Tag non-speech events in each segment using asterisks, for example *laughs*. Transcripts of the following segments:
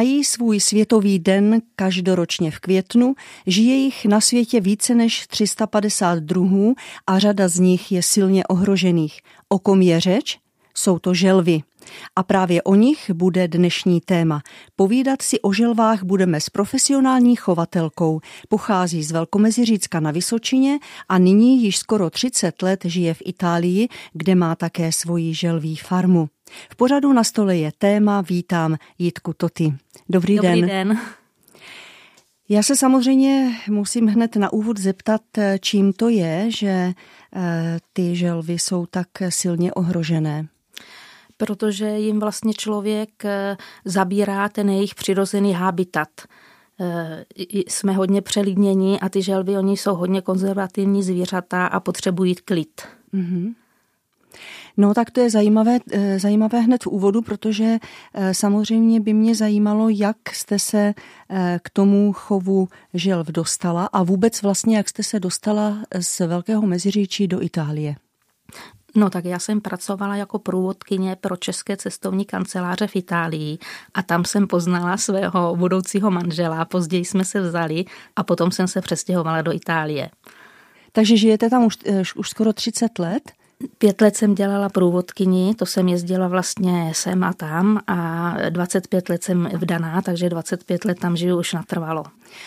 Mají svůj světový den každoročně v květnu, žije jich na světě více než 350 druhů a řada z nich je silně ohrožených. O kom je řeč? Jsou to želvy. A právě o nich bude dnešní téma. Povídat si o želvách budeme s profesionální chovatelkou. Pochází z Velkomeziřícka na Vysočině a nyní již skoro 30 let žije v Itálii, kde má také svoji želví farmu. V pořadu na stole je téma Vítám Jitku Toty. Dobrý, Dobrý den. den. Já se samozřejmě musím hned na úvod zeptat, čím to je, že eh, ty želvy jsou tak silně ohrožené protože jim vlastně člověk eh, zabírá ten jejich přirozený habitat. Eh, jsme hodně přelidnění a ty želvy, oni jsou hodně konzervativní zvířata a potřebují klid. Mm-hmm. No tak to je zajímavé, eh, zajímavé hned v úvodu, protože samozřejmě by mě zajímalo, jak jste se k tomu chovu želv dostala a vůbec vlastně, jak jste se dostala z Velkého Meziříčí do Itálie. No tak já jsem pracovala jako průvodkyně pro české cestovní kanceláře v Itálii a tam jsem poznala svého budoucího manžela, později jsme se vzali a potom jsem se přestěhovala do Itálie. Takže žijete tam už, eh, už skoro 30 let? Pět let jsem dělala průvodkyni, to jsem jezdila vlastně sem a tam a 25 let jsem vdaná, takže 25 let tam žiju už natrvalo.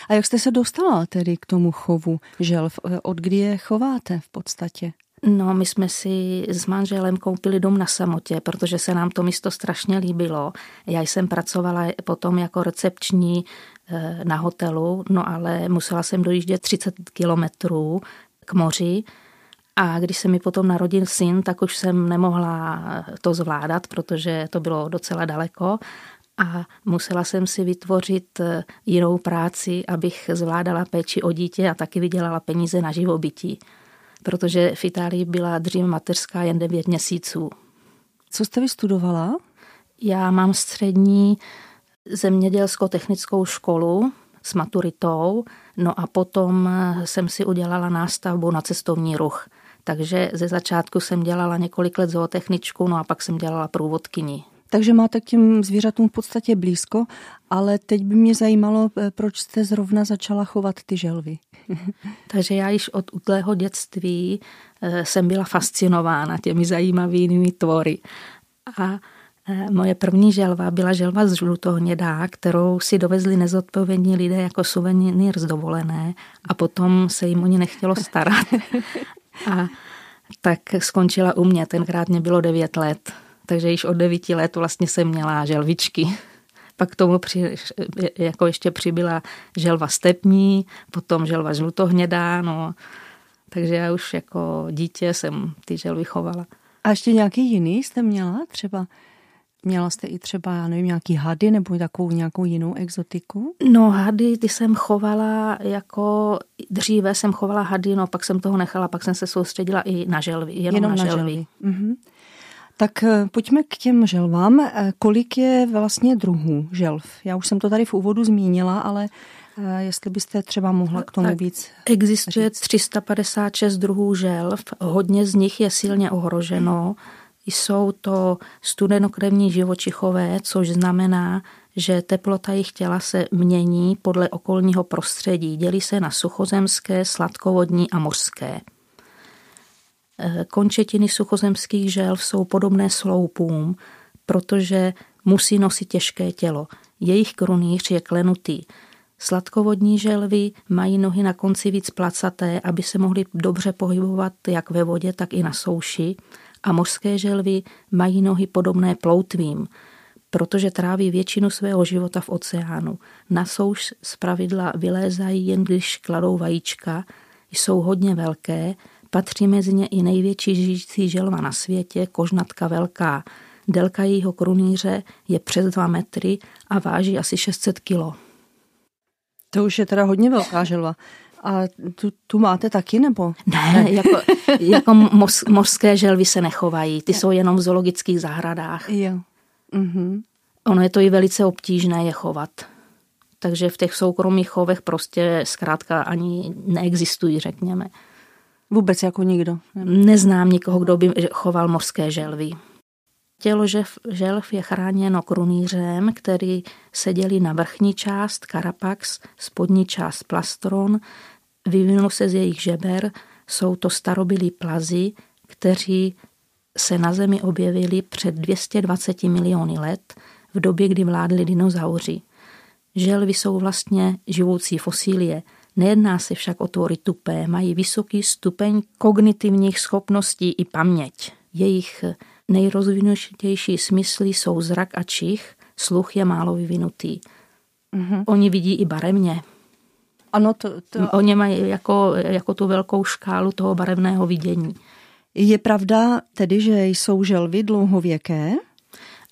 A jak jste se dostala tedy k tomu chovu želv? Od kdy je chováte v podstatě? No, my jsme si s manželem koupili dom na samotě, protože se nám to místo strašně líbilo. Já jsem pracovala potom jako recepční eh, na hotelu, no ale musela jsem dojíždět 30 kilometrů k moři a když se mi potom narodil syn, tak už jsem nemohla to zvládat, protože to bylo docela daleko a musela jsem si vytvořit eh, jinou práci, abych zvládala péči o dítě a taky vydělala peníze na živobytí protože v Itálii byla dřív mateřská jen 9 měsíců. Co jste vystudovala? Já mám střední zemědělsko-technickou školu s maturitou, no a potom jsem si udělala nástavbu na cestovní ruch. Takže ze začátku jsem dělala několik let zootechničku, no a pak jsem dělala průvodkyni. Takže máte k těm zvířatům v podstatě blízko, ale teď by mě zajímalo, eh, proč jste zrovna začala chovat ty želvy. *laughs* Takže já již od útlého dětství eh, jsem byla fascinována těmi zajímavými tvory. A eh, Moje první želva byla želva z žlutohnědá, kterou si dovezli nezodpovědní lidé jako suvenýr z dovolené a potom se jim oni nechtělo starat. *laughs* A tak skončila u mě, tenkrát mě bylo 9 let takže již od devíti let vlastně jsem měla želvičky. *laughs* Pak k tomu při, jako ještě přibyla želva stepní, potom želva žlutohnědá, no. Takže já už jako dítě jsem ty želvy chovala. A ještě nějaký jiný jste měla třeba? Měla jste i třeba, já nevím, nějaký hady nebo takovou nějakou jinou exotiku? No hady, ty jsem chovala jako, dříve jsem chovala hady, no pak jsem toho nechala, pak jsem se soustředila i na želvy, jenom, jenom na, na želvy. želvy. Mm-hmm. Tak eh, pojďme k těm želvám. Eh, kolik je vlastně druhů želv? Já už jsem to tady v úvodu zmínila, ale eh, jestli byste třeba mohla k tomu tak víc. Existuje říct. 356 druhů želv, hodně z nich je silně ohroženo. Jsou to studenokrevní živočichové, což znamená, že teplota jejich těla se mění podle okolního prostředí. Dělí se na suchozemské, sladkovodní a mořské. Eh, končetiny suchozemských želv jsou podobné sloupům, protože musí nosit těžké tělo. Jejich krunýř je klenutý. Sladkovodní želvy mají nohy na konci víc placaté, aby se mohly dobře pohybovat jak ve vodě, tak i na souši. A mořské želvy mají nohy podobné ploutvím, protože tráví většinu svého života v oceánu. Na souš pravidla vylézají jen když kladou vajíčka, jsou hodně velké, Patří mezi ně i největší žijící želva na světě, kožnatka velká. Délka jejího krunýře je přes 2 metry a váží asi 600 kilo. To už je teda hodně velká želva. A tu, tu máte taky, nebo? Ne, *laughs* jako, jako moř, mořské želvy se nechovají. Ty jsou jenom v zoologických zahradách. Jo. Mhm. Ono je to i velice obtížné je chovat. Takže v těch soukromých chovech prostě zkrátka ani neexistují, řekněme. Vůbec jako nikdo? Neznám nikoho, kdo by choval mořské želvy. Tělo želv je chráněno krunýřem, který se dělí na vrchní část karapax, spodní část plastron, vyvinul se z jejich žeber, jsou to starobilí plazy, kteří se na Zemi objevili před 220 miliony let, v době, kdy vládli dinozauři. Želvy jsou vlastně živoucí fosílie. Nejedná se však o tvory tupé, mají vysoký stupeň kognitivních schopností i paměť. Jejich nejrozvinutější smysly jsou zrak a čich, sluch je málo vyvinutý. Mm-hmm. Oni vidí i barevně. Ano, to, to... Oni mají jako, jako tu velkou škálu toho barevného vidění. Je pravda tedy, že jsou želvy dlouhověké?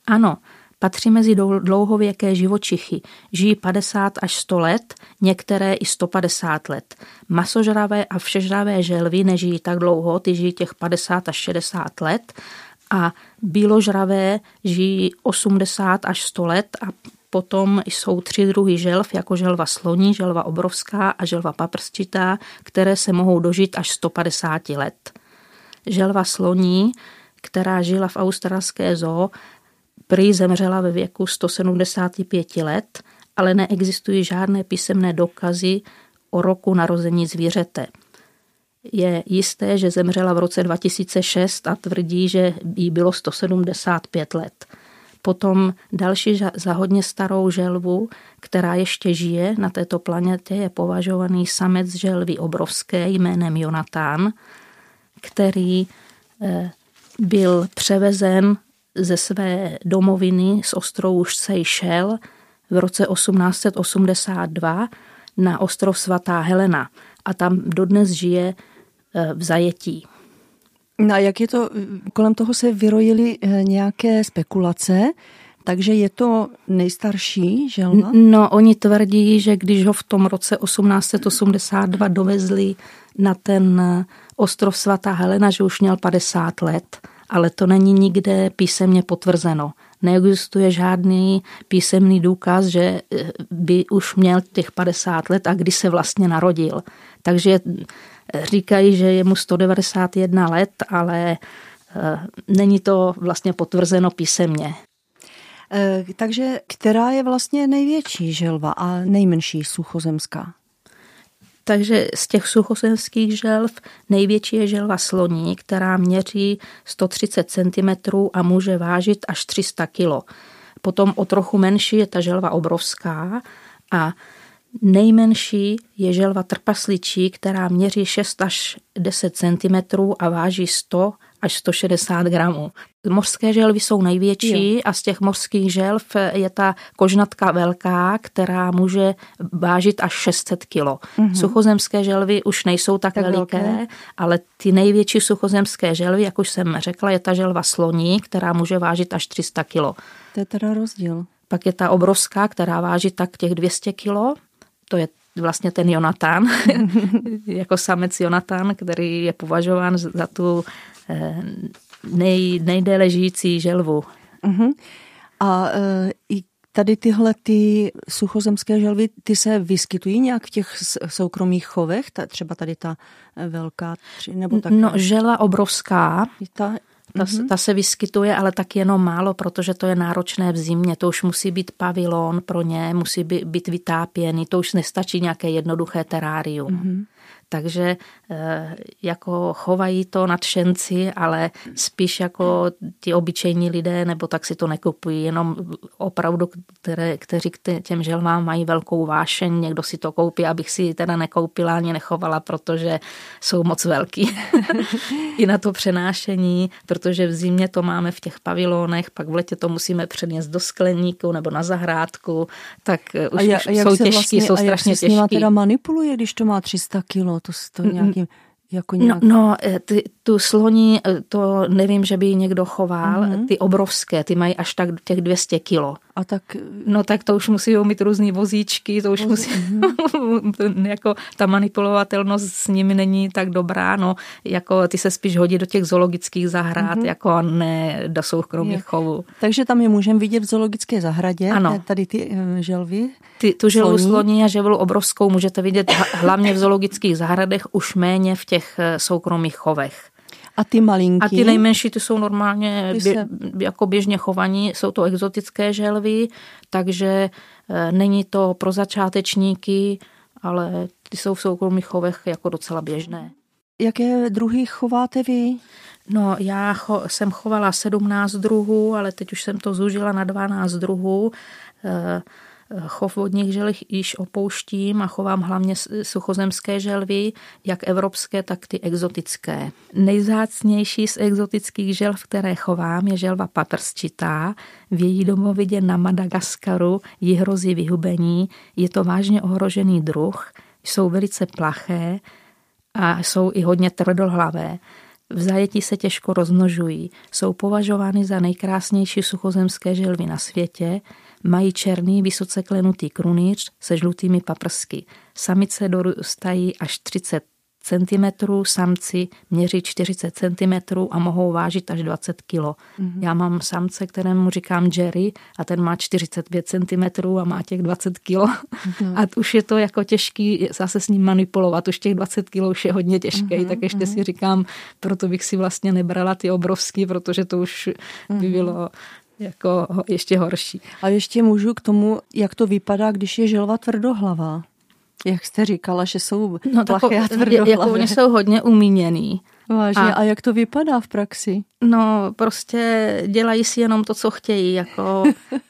Ano, patří mezi dlouhověké živočichy. Žijí 50 až 100 let, některé i 150 let. Masožravé a všežravé želvy nežijí tak dlouho, ty žijí těch 50 až 60 let a bíložravé žijí 80 až 100 let a potom jsou tři druhy želv, jako želva sloní, želva obrovská a želva paprstitá, které se mohou dožít až 150 let. Želva sloní, která žila v australské zoo, prý zemřela ve věku 175 let, ale neexistují žádné písemné dokazy o roku narození zvířete. Je jisté, že zemřela v roce 2006 a tvrdí, že jí bylo 175 let. Potom další za hodně starou želvu, která ještě žije na této planetě, je považovaný samec želvy obrovské jménem Jonatán, který eh, byl převezen ze své domoviny z ostrovu Seychelles v roce 1882 na ostrov svatá Helena a tam dodnes žije eh, v zajetí. No a jak je to, kolem toho se vyrojily eh, nějaké spekulace, takže je to nejstarší želva? No, oni tvrdí, že když ho v tom roce 1882 dovezli na ten eh, ostrov svatá Helena, že už měl 50 let, ale to není nikde písemně potvrzeno. Neexistuje žádný písemný důkaz, že eh, by už měl těch 50 let a kdy se vlastně narodil. Takže Říkají, že je mu 191 let, ale eh, není to vlastně potvrzeno písemně. Eh, takže která je vlastně největší želva a nejmenší suchozemská? Takže z těch suchozemských želv největší je želva sloní, která měří 130 cm a může vážit až 300 kg. Potom o trochu menší je ta želva obrovská a Nejmenší je želva trpasličí, která měří 6 až 10 cm a váží 100 až 160 gramů. Mořské želvy jsou největší jo. a z těch mořských želv je ta kožnatka velká, která může vážit až 600 kg. Mm-hmm. Suchozemské želvy už nejsou tak, tak veliké, velké. ale ty největší suchozemské želvy, jak už jsem řekla, je ta želva sloní, která může vážit až 300 kg. To je teda rozdíl. Pak je ta obrovská, která váží tak těch 200 kg to je vlastně ten Jonatán, *laughs* jako samec Jonatán, který je považován za tu eh, nej, nejdéle žijící želvu. Uh-huh. A uh, i tady tyhle ty suchozemské želvy, ty se vyskytují nějak v těch soukromých chovech? Ta, třeba tady ta eh, velká, nebo tak? No, žela obrovská. Ta ta, mm-hmm. ta se vyskytuje, ale tak jenom málo, protože to je náročné v zimě. To už musí být pavilon pro ně, musí být, být vytápěný, to už nestačí nějaké jednoduché terárium. Mm-hmm. Takže eh, jako chovají to nadšenci, ale spíš jako ti obyčejní lidé, nebo tak si to nekupují, jenom opravdu, které, kteří k těm želvám mají velkou vášeň, někdo si to koupí, abych si teda nekoupila ani nechovala, protože jsou moc velký. *laughs* I na to přenášení, protože v zimě to máme v těch pavilonech, pak v letě to musíme přenést do skleníku nebo na zahrádku, tak už, a jak, jsou těžký, vlastně, jsou strašně těžký. A jak se s teda manipuluje, když to má 300 kilo? To, to nějakým jako no, nějak... No, no ty, tu sloní, eh, to nevím, že by ji někdo choval, mm-hmm. ty obrovské, ty mají až tak těch 200 kilo. A tak... No tak to už musí mít různý vozíčky, to už Vozí... musí, *laughs* mm-hmm. jako ta manipulovatelnost s nimi není tak dobrá, no, jako ty se spíš hodí do těch zoologických zahrad, mm-hmm. jako ne do soukromých chovů. Takže tam je můžeme vidět v zoologické zahradě, ano. tady ty želvy. Ty, tu želvu sloní a želvu obrovskou můžete vidět hlavně v zoologických zahradech, už méně v těch eh, soukromých chovech. A ty malinký? A ty nejmenší, ty jsou normálně bě, jako běžně chovaní, jsou to exotické želvy, takže e, není to pro začátečníky, ale ty jsou v soukromých chovech jako docela běžné. Jaké druhy chováte vy? No, já cho, jsem chovala 17 druhů, ale teď už jsem to zúžila na 12 druhů. E, Chov vodních želv již opouštím a chovám hlavně suchozemské želvy, jak evropské, tak ty exotické. Nejzácnější z exotických želv, které chovám, je želva paprsčitá. V její domovidě na Madagaskaru ji hrozí vyhubení. Je to vážně ohrožený druh, jsou velice plaché a jsou i hodně tvrdohlavé. V zajetí se těžko rozmnožují. Jsou považovány za nejkrásnější suchozemské želvy na světě Mají černý, vysoce klenutý krunýř se žlutými paprsky. Samice dorůstají až 30 cm, samci měří 40 cm a mohou vážit až 20 kg. Mm-hmm. Já mám samce, kterému říkám Jerry a ten má 45 cm a má těch 20 kg. Mm-hmm. A už je to jako těžký zase s ním manipulovat. Už těch 20 kg už je hodně těžké, mm-hmm. tak ještě mm-hmm. si říkám, proto bych si vlastně nebrala ty obrovský, protože to už mm-hmm. by bylo jako ještě horší. A ještě můžu k tomu, jak to vypadá, když je želva tvrdohlavá. Jak jste říkala, že jsou no, plaché a tvrdohlavé. Jako oni jsou hodně umíněný. Vážně. A, a jak to vypadá v praxi? No, prostě dělají si jenom to, co chtějí. Jako,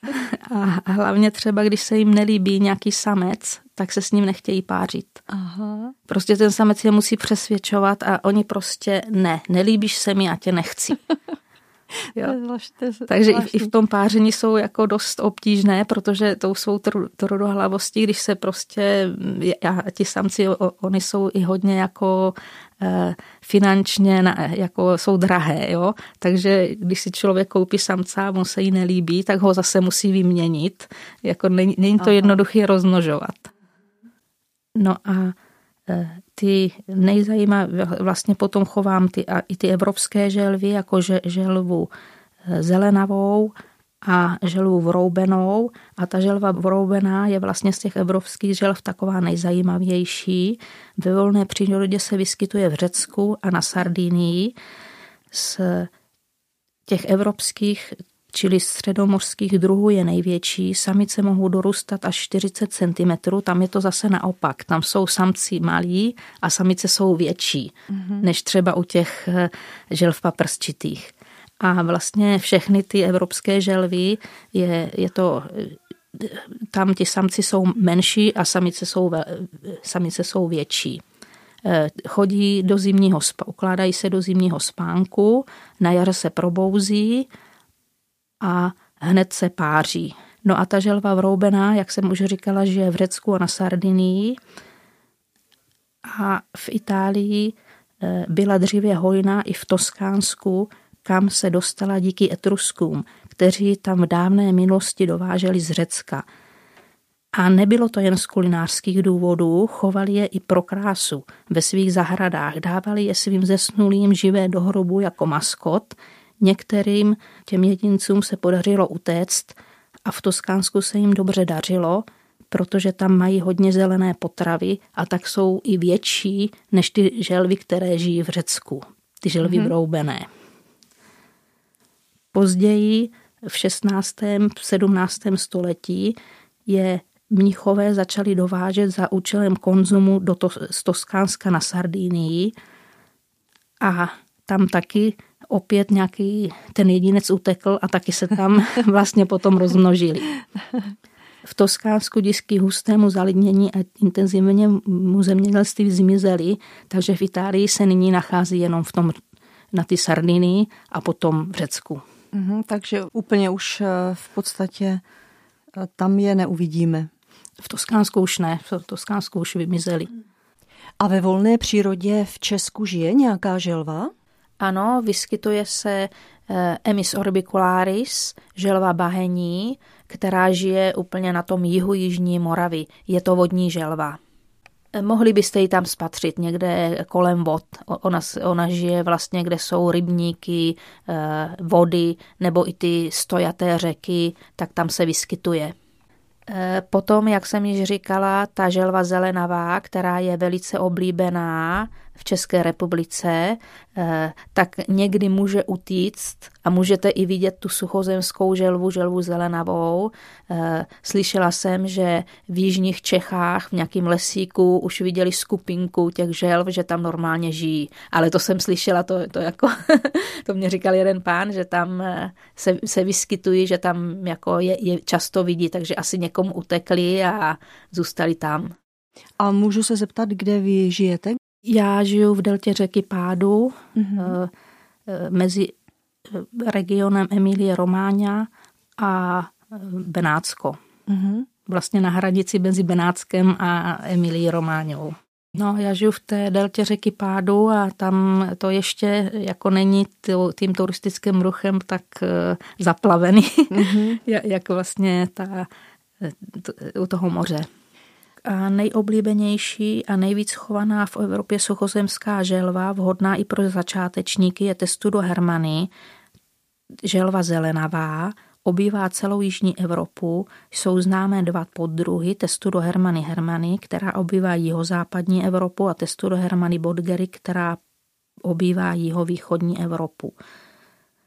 *laughs* a hlavně třeba, když se jim nelíbí nějaký samec, tak se s ním nechtějí pářit. Aha. Prostě ten samec je musí přesvědčovat a oni prostě ne, nelíbíš se mi a tě nechci. *laughs* *laughs* Jo. Takže i, i v tom páření jsou jako dost obtížné, protože tou svou tvrdohlavostí, když se prostě, já, ti samci, oni jsou i hodně jako eh, finančně na, jako jsou drahé, jo? takže když si člověk koupí samca a on se jí nelíbí, tak ho zase musí vyměnit. Jako není, není to jednoduché rozmnožovat. No a Eh, ty nejzajímavé, vlastně potom chovám ty, a i ty evropské želvy, jako želvu eh, zelenavou a želvu vroubenou a ta želva vroubená je vlastně z těch evropských želv taková nejzajímavější. Ve volné přírodě se vyskytuje v Řecku a na Sardinii. Z těch evropských čili středomořských druhů je největší. Samice mohou dorůstat až 40 cm, tam je to zase naopak. Tam jsou samci malí a samice jsou větší, mm-hmm. než třeba u těch eh, želv paprsčitých. A vlastně všechny ty evropské želvy je, je to tam ti samci jsou menší a samice jsou, samice jsou větší. Eh, chodí do zimního, ukládají se do zimního spánku, na jaře se probouzí a hned se páří. No a ta želva vroubená, jak jsem už říkala, že je v Řecku a na Sardinii a v Itálii eh, byla dříve hojná i v Toskánsku, kam se dostala díky Etruskům, kteří tam v dávné minulosti dováželi z Řecka. A nebylo to jen z kulinářských důvodů, chovali je i pro krásu. Ve svých zahradách dávali je svým zesnulým živé do hrobu jako maskot, Některým těm jedincům se podařilo utéct a v Toskánsku se jim dobře dařilo, protože tam mají hodně zelené potravy a tak jsou i větší než ty želvy, které žijí v Řecku. Ty želvy mm-hmm. broubené. Později v 16. 17. století je mnichové začali dovážet za účelem konzumu do to, z Toskánska na Sardinii a tam taky opět nějaký ten jedinec utekl a taky se tam *laughs* vlastně potom rozmnožili. V Toskánsku díky hustému zalidnění a intenzivnímu zemědělství zmizely, takže v Itálii se nyní nachází jenom v tom, na ty Sardiny a potom v Řecku. Mm-hmm, takže úplně už eh, v podstatě eh, tam je neuvidíme. V Toskánsku už ne, v Toskánsku už vymizeli. A ve volné přírodě v Česku žije nějaká želva? Ano, vyskytuje se eh, Emis orbicularis, želva bahení, která žije úplně na tom jihu Jižní Moravy. Je to vodní želva. Eh, mohli byste ji tam spatřit někde kolem vod. Ona, ona žije vlastně, kde jsou rybníky, eh, vody nebo i ty stojaté řeky, tak tam se vyskytuje. Potom, jak jsem již říkala, ta želva zelenavá, která je velice oblíbená v České republice, eh, tak někdy může utíct a můžete i vidět tu suchozemskou želvu, želvu zelenavou. Eh, slyšela jsem, že v jižních Čechách v nějakém lesíku už viděli skupinku těch želv, že tam normálně žijí. Ale to jsem slyšela, to, to jako, *laughs* to mě říkal jeden pán, že tam eh, se, se vyskytují, že tam jako je, je často vidí, takže asi někomu utekli a zůstali tam. A můžu se zeptat, kde vy žijete? Já žiju v deltě řeky Pádu mm-hmm. mezi eh, regionem Emilie Romáňa a Benátsko. Mm-hmm. Vlastně na hranici mezi Benátskem a Emilii Romáňou. No, já žiju v té deltě řeky Pádu a tam to ještě jako není tím turistickým ruchem tak zaplavený, *laughs* mm-hmm. jak vlastně ta, u toho moře a nejoblíbenější a nejvíc chovaná v Evropě suchozemská želva, vhodná i pro začátečníky, je testudo hermany, želva zelenavá, obývá celou jižní Evropu, jsou známé dva poddruhy, testudo hermany hermany, která obývá jihozápadní Evropu a testudo hermany bodgery, která obývá jihovýchodní Evropu.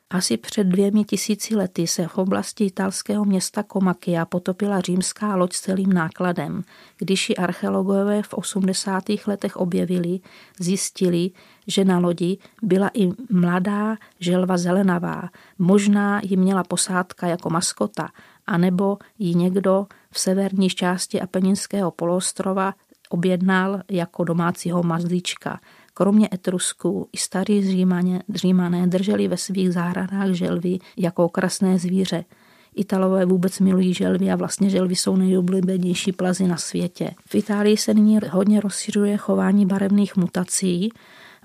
Asi před dvěmi tisíci lety se v oblasti italského města Komakia potopila římská loď s celým nákladem. Když ji archeologové v 80. letech objevili, zjistili, že na lodi byla i mladá želva zelenavá. Možná ji měla posádka jako maskota, anebo ji někdo v severní části Apeninského poloostrova objednal jako domácího mazlíčka – Kromě Etrusků i starí Římaně, Římané drželi ve svých zahradách želvy jako okrasné zvíře. Italové vůbec milují želvy a vlastně želvy jsou nejoblíbenější plazy na světě. V Itálii se nyní hodně rozšiřuje chování barevných mutací.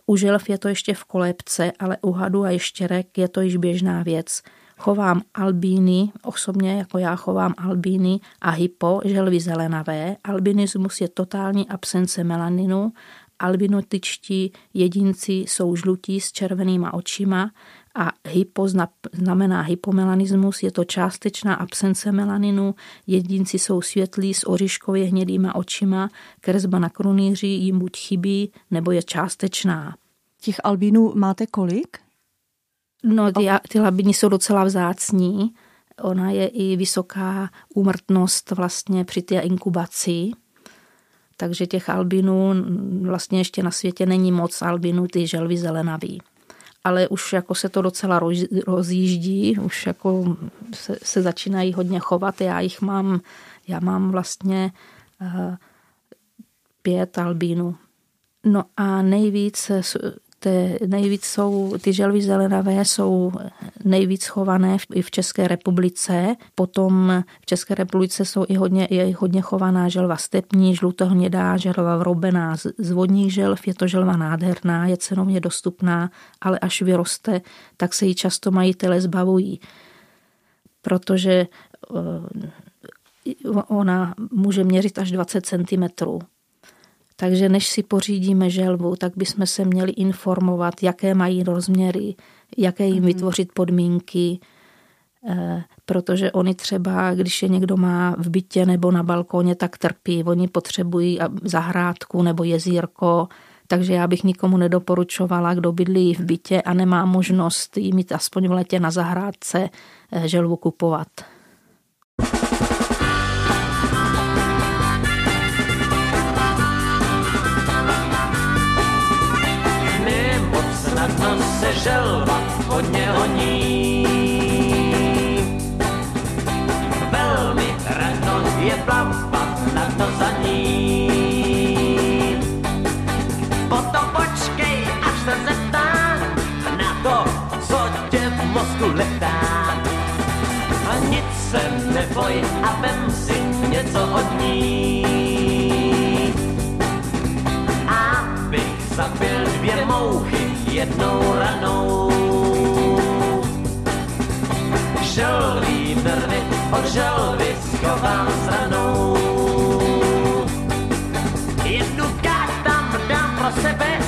U želv je to ještě v kolébce, ale u hadu a ještěrek je to již běžná věc. Chovám albíny, osobně jako já chovám albíny a hypo, želvy zelenavé. Albinismus je totální absence melaninu albinotičtí jedinci jsou žlutí s červenýma očima a hypo znamená hypomelanismus, je to částečná absence melaninu, jedinci jsou světlí s ořiškově hnědýma očima, kresba na krunýři jim buď chybí, nebo je částečná. Těch albínů máte kolik? No, ty, ty albíny jsou docela vzácní. Ona je i vysoká úmrtnost vlastně při té inkubaci takže těch albinů vlastně ještě na světě není moc albinů, ty želvy zelenaví. Ale už jako se to docela rozjíždí, už jako se, se začínají hodně chovat. Já jich mám, já mám vlastně uh, pět albínů. No a nejvíc ty nejvíc jsou, ty želvy zelenavé jsou nejvíc chované v, i v České republice. Potom v České republice jsou i hodně, je hodně chovaná želva stepní, žlutohnědá, želva vrobená z vodních želv. Je to želva nádherná, je cenovně dostupná, ale až vyroste, tak se jí často majitele zbavují. Protože eh, ona může měřit až 20 cm. Takže než si pořídíme želvu, tak bychom se měli informovat, jaké mají rozměry, jaké jim mhm. vytvořit podmínky, eh, protože oni třeba, když je někdo má v bytě nebo na balkóně, tak trpí. Oni potřebují zahrádku nebo jezírko, takže já bych nikomu nedoporučovala, kdo bydlí v bytě a nemá možnost jí mít aspoň v letě na zahrádce eh, želvu kupovat. Želva hodně honí. Velmi ráno je plavat na to za ní. Potom počkej, až se zeptá na to, co tě v mozku letá. A nic se neboj a vem si něco od ní. Abych zabil dvě mouchy, jednou ranou. Želví nervy od želvy schovám stranou. Jednu káč tam dám pro sebe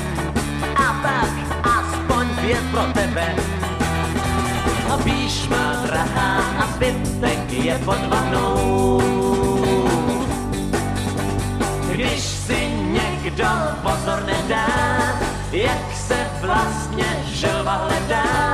a tak aspoň dvě pro tebe. A píš má drahá a zbytek je pod vanou. Když si někdo pozor nedá, nevyplatí vlastně želva hledám.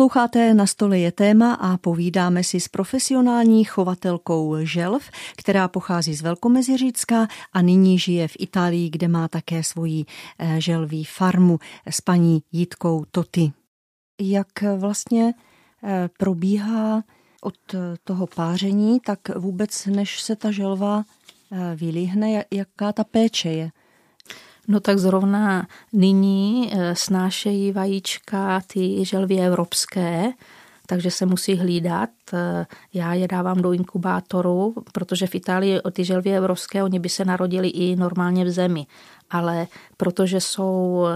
Posloucháte Na stole je téma a povídáme si s profesionální chovatelkou želv, která pochází z Velkomeziřícka a nyní žije v Itálii, kde má také svoji eh, želví farmu s paní Jitkou Toty. Jak vlastně eh, probíhá od toho páření, tak vůbec než se ta želva eh, vylíhne, jaká ta péče je? No tak zrovna nyní eh, snášejí vajíčka ty želvy evropské, takže se musí hlídat. Eh, já je dávám do inkubátoru, protože v Itálii ty želvy evropské, oni by se narodili i normálně v zemi. Ale protože jsou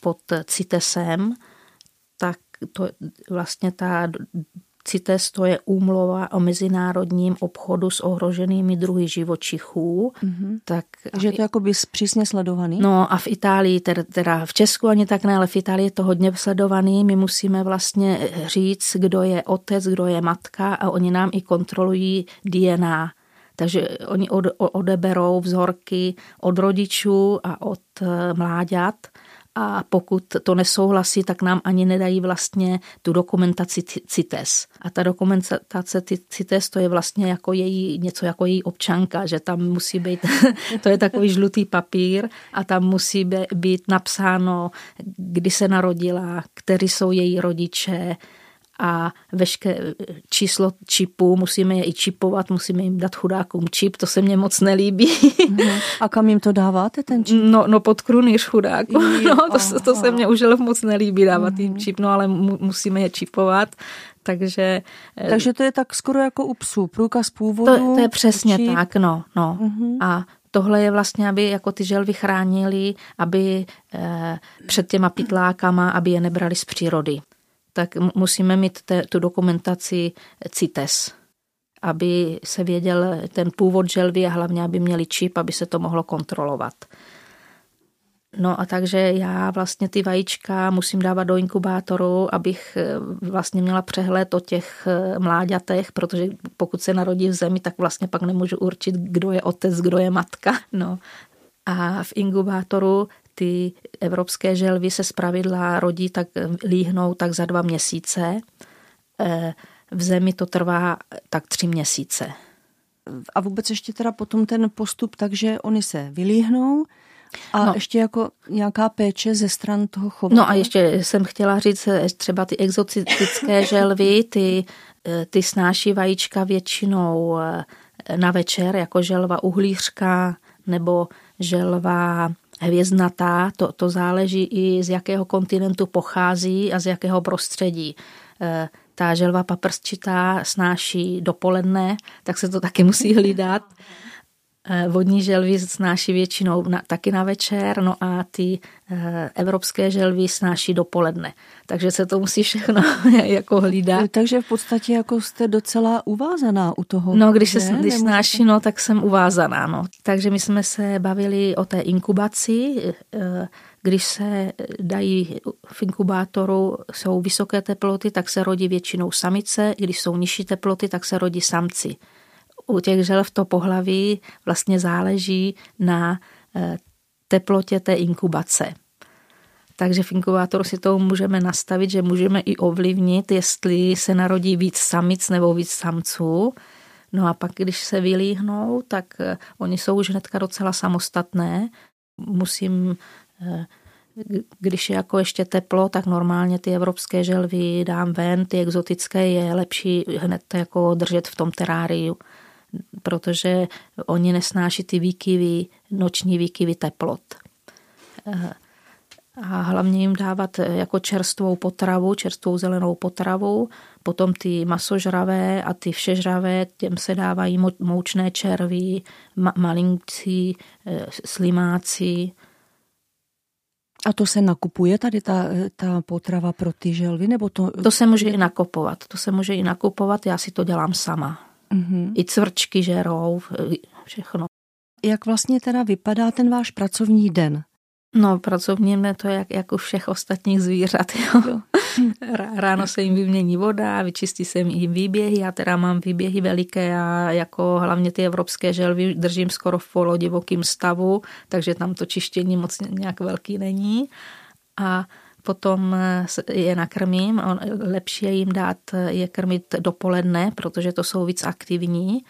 pod CITESem, tak to vlastně ta CITES to je úmlova o mezinárodním obchodu s ohroženými druhy živočichů. Mm-hmm. Tak, Takže je to jako by přísně sledovaný? No a v Itálii, teda, teda v Česku ani tak ne, ale v Itálii je to hodně sledovaný. My musíme vlastně říct, kdo je otec, kdo je matka a oni nám i kontrolují DNA. Takže oni odeberou vzorky od rodičů a od eh, mláďat a pokud to nesouhlasí, tak nám ani nedají vlastně tu dokumentaci CITES. A ta dokumentace CITES to je vlastně jako její, něco jako její občanka, že tam musí být, *laughs* to je takový žlutý papír a tam musí být napsáno, kdy se narodila, kteří jsou její rodiče, a vešké číslo čipu, musíme je i čipovat, musíme jim dát chudákům čip, to se mně moc nelíbí. Mhm. A kam jim to dáváte, ten čip? No, no pod krunýř chudáku, no, to, to se mně už moc nelíbí dávat jim mhm. čip, no ale mu, musíme je čipovat, takže... Eh, takže to je tak skoro jako u psů, průkaz původu. To, to je přesně čip. tak, no, no. Uh-huh. A tohle je vlastně, aby jako ty želvy chránili, aby eh, před těma pitlákama, aby je nebrali z přírody tak musíme mít te, tu dokumentaci CITES, aby se věděl ten původ želvy a hlavně, aby měli čip, aby se to mohlo kontrolovat. No a takže já vlastně ty vajíčka musím dávat do inkubátoru, abych eh, vlastně měla přehled o těch eh, mláďatech, protože pokud se narodí v zemi, tak vlastně pak nemůžu určit, kdo je otec, kdo je matka. *laughs* No. A v inkubátoru ty evropské želvy se zpravidla rodí, tak líhnou tak za dva měsíce. Eh, v zemi to trvá tak tři měsíce. A vůbec ještě teda potom ten postup, takže oni se vylíhnou a no. ještě jako nějaká péče ze stran toho chovu. No a ještě jsem chtěla říct, eh, třeba ty exotické *laughs* želvy, ty, eh, ty snáší vajíčka většinou na večer, jako želva uhlířka nebo želva hvězdnatá, to, to záleží i z jakého kontinentu pochází a z jakého prostředí. E, ta želva paprsčitá snáší dopoledne, tak se to taky musí hlídat. *laughs* Eh, vodní želvy snáší většinou na, taky na večer, no a ty e, evropské želvy snáší dopoledne. Takže se to musí všechno *laughs* jako hlídat. Takže v podstatě jako jste docela uvázaná u toho. No, když se když snáší, no, tak jsem uvázaná. No. Takže my jsme se bavili o té inkubaci, když se dají v inkubátoru, jsou vysoké teploty, tak se rodí většinou samice, když jsou nižší teploty, tak se rodí samci u těch želv to pohlaví vlastně záleží na eh, teplotě té inkubace. Takže v inkubátoru si to můžeme nastavit, že můžeme i ovlivnit, jestli se narodí víc samic nebo víc samců. No a pak, když se vylíhnou, tak eh, oni jsou už hnedka docela samostatné. Musím eh, když je jako ještě teplo, tak normálně ty evropské želvy dám ven, ty exotické je lepší hned jako držet v tom teráriu, protože oni nesnáší ty výkyvy, noční výkyvy teplot. Eh, a hlavně jim dávat jako čerstvou potravu, čerstvou zelenou potravu, potom ty masožravé a ty všežravé, těm se dávají moučné červy, ma- malinci, eh, slimáci, a to se nakupuje tady ta, ta potrava pro ty želvy? Nebo to... to se může i nakupovat. To se může i nakupovat, já si to dělám sama. Mm-hmm. I cvrčky žerou, všechno. Jak vlastně teda vypadá ten váš pracovní den? No, pracovní mě to jak, jak u všech ostatních zvířat. Jo. jo. *laughs* Ráno se jim vymění voda, vyčistí se jim výběhy. Já teda mám výběhy veliké a jako hlavně ty evropské želvy držím skoro v polodivokým stavu, takže tam to čištění moc nějak velký není. A potom je nakrmím. Lepší je jim dát je krmit dopoledne, protože to jsou víc aktivní.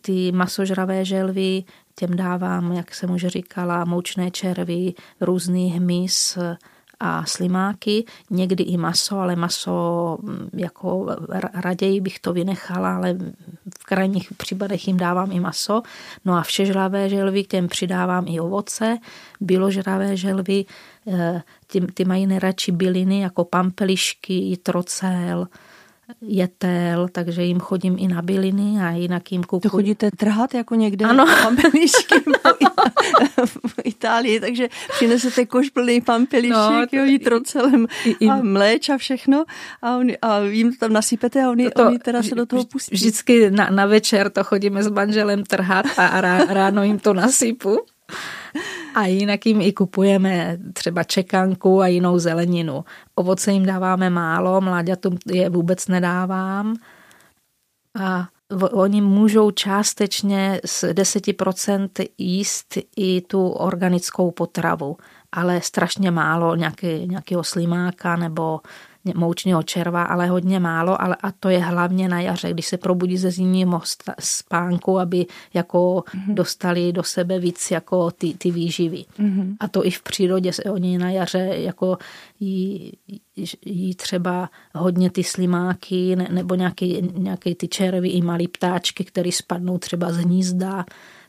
Ty masožravé želvy těm dávám, jak jsem už říkala, moučné červy, různý hmyz a slimáky, někdy i maso, ale maso mm, jako raději bych to vynechala, ale v krajních případech jim dávám i maso. No a všežravé želvy, těm přidávám i ovoce, bíložravé želvy, eh, ty, ty mají nejradši byliny jako pampelišky, trocel, jetel, takže jim chodím i na byliny a jinak jim kukuju. To chodíte trhat jako někde ano. pampelišky *laughs* v Itálii, takže přinesete koš plný pampelišek, no, jo, trocelem a mléč a všechno a, on, a jim to tam nasypete a oni, to, oni teda se do toho pustí. Vždycky na, na večer to chodíme s manželem trhat a ráno jim to nasypu. A jinak jim i kupujeme třeba čekanku a jinou zeleninu. Ovoce jim dáváme málo, mláďatům je vůbec nedávám. A oni můžou částečně z 10% jíst i tu organickou potravu, ale strašně málo nějaký, nějakého slimáka nebo moučního červa, ale hodně málo, ale a to je hlavně na jaře, když se probudí ze zimního spánku, aby jako mm-hmm. dostali do sebe víc jako ty, ty výživy. Mm-hmm. A to i v přírodě se oni na jaře jako jí, jí třeba hodně ty slimáky ne, nebo nějaký, nějaký ty červy i malý ptáčky, které spadnou třeba z hnízda,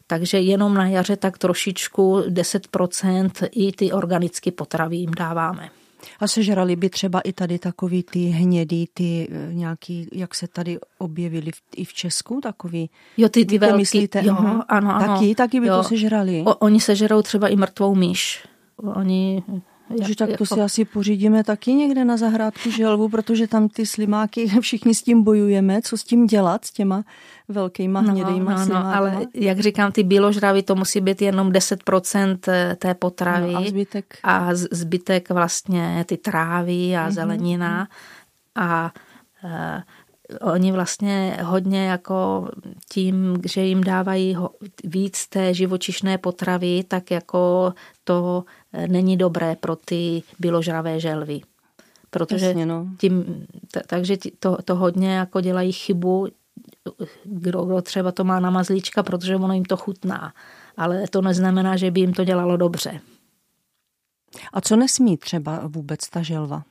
takže jenom na jaře tak trošičku 10% i ty organické potravy jim dáváme. A sežrali by třeba i tady takový ty hnědý, ty eh, nějaký, jak se tady objevili v, i v Česku, takový. Jo, ty, ty velký, myslíte? Jo, ano, ano. Taky, taky by jo. to sežrali. O, oni sežerou třeba i mrtvou myš. Oni že tak to jako... si asi pořídíme taky někde na zahrádku želvu, protože tam ty slimáky, *laughs* všichni s tím bojujeme, co s tím dělat, s těma velkýma no, hnědýma no, no, ale jak říkám, ty bíložravy, to musí být jenom 10% eh, té potravy. No, a zbytek? A zbytek vlastně ty trávy a mm-hmm. zelenina. A uh, oni vlastně hodně jako tím, že jim dávají víc té živočišné potravy, tak jako to eh, není dobré pro ty bíložravé želvy. Protože Jasně, no. tím, t- takže to, to hodně jako dělají chybu, kdo, kdo třeba to má na mazlíčka, protože ono jim to chutná. Ale to neznamená, že by jim to dělalo dobře. A co nesmí třeba vůbec ta želva?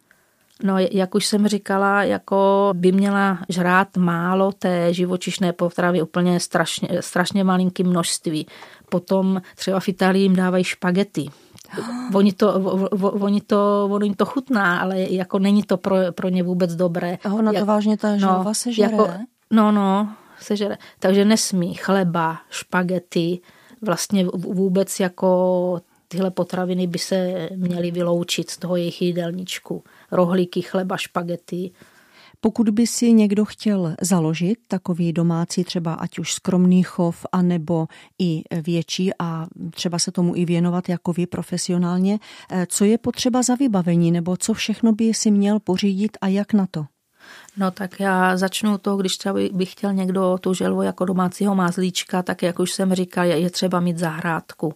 No, jak už jsem říkala, jako by měla žrát málo té živočišné potravy, úplně strašně, strašně malinký množství. Potom třeba v Itálii jim dávají špagety. *gasps* Oni to, oni to, ono jim to chutná, ale jako není to pro, pro ně vůbec dobré. A ono Jak, to vážně ta želva no, se žere? Jako, no, no, se žere. Takže nesmí chleba, špagety, vlastně vůbec jako tyhle potraviny by se měly vyloučit z toho jejich jídelníčku. Rohlíky, chleba, špagety. Pokud by si někdo chtěl založit takový domácí třeba ať už skromný chov, anebo i větší a třeba se tomu i věnovat jako vy profesionálně, eh, co je potřeba za vybavení nebo co všechno by si měl pořídit a jak na to? No tak já začnu to, když třeba bych chtěl někdo tu želvu jako domácího mázlíčka, tak jak už jsem říkal, je třeba mít zahrádku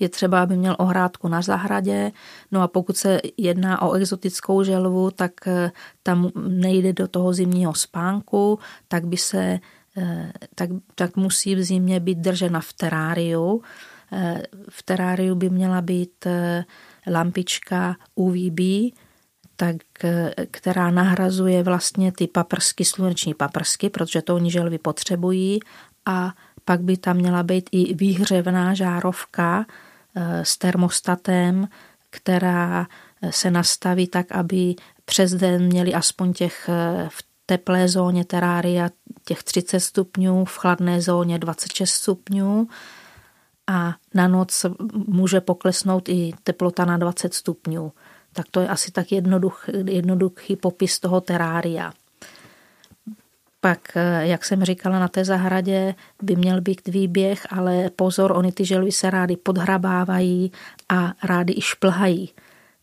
je třeba, aby měl ohrádku na zahradě. No a pokud se jedná o exotickou želvu, tak eh, tam nejde do toho zimního spánku, tak by se eh, tak, tak musí v zimě být držena v teráriu. Eh, v teráriu by měla být lampička UVB, tak, která nahrazuje vlastně ty paprsky, sluneční paprsky, protože to oni želvy potřebují a pak by tam měla být i výhřevná žárovka eh, s termostatem, která se nastaví tak, aby přes den měli aspoň těch eh, v teplé zóně terária těch 30 stupňů, v chladné zóně 26 stupňů a na noc může poklesnout i teplota na 20 stupňů. Tak to je asi tak jednoduch, jednoduchý popis toho terária. Pak, eh, jak jsem říkala, na té zahradě by měl být výběh, ale pozor, oni ty želvy se rády podhrabávají a rády i šplhají.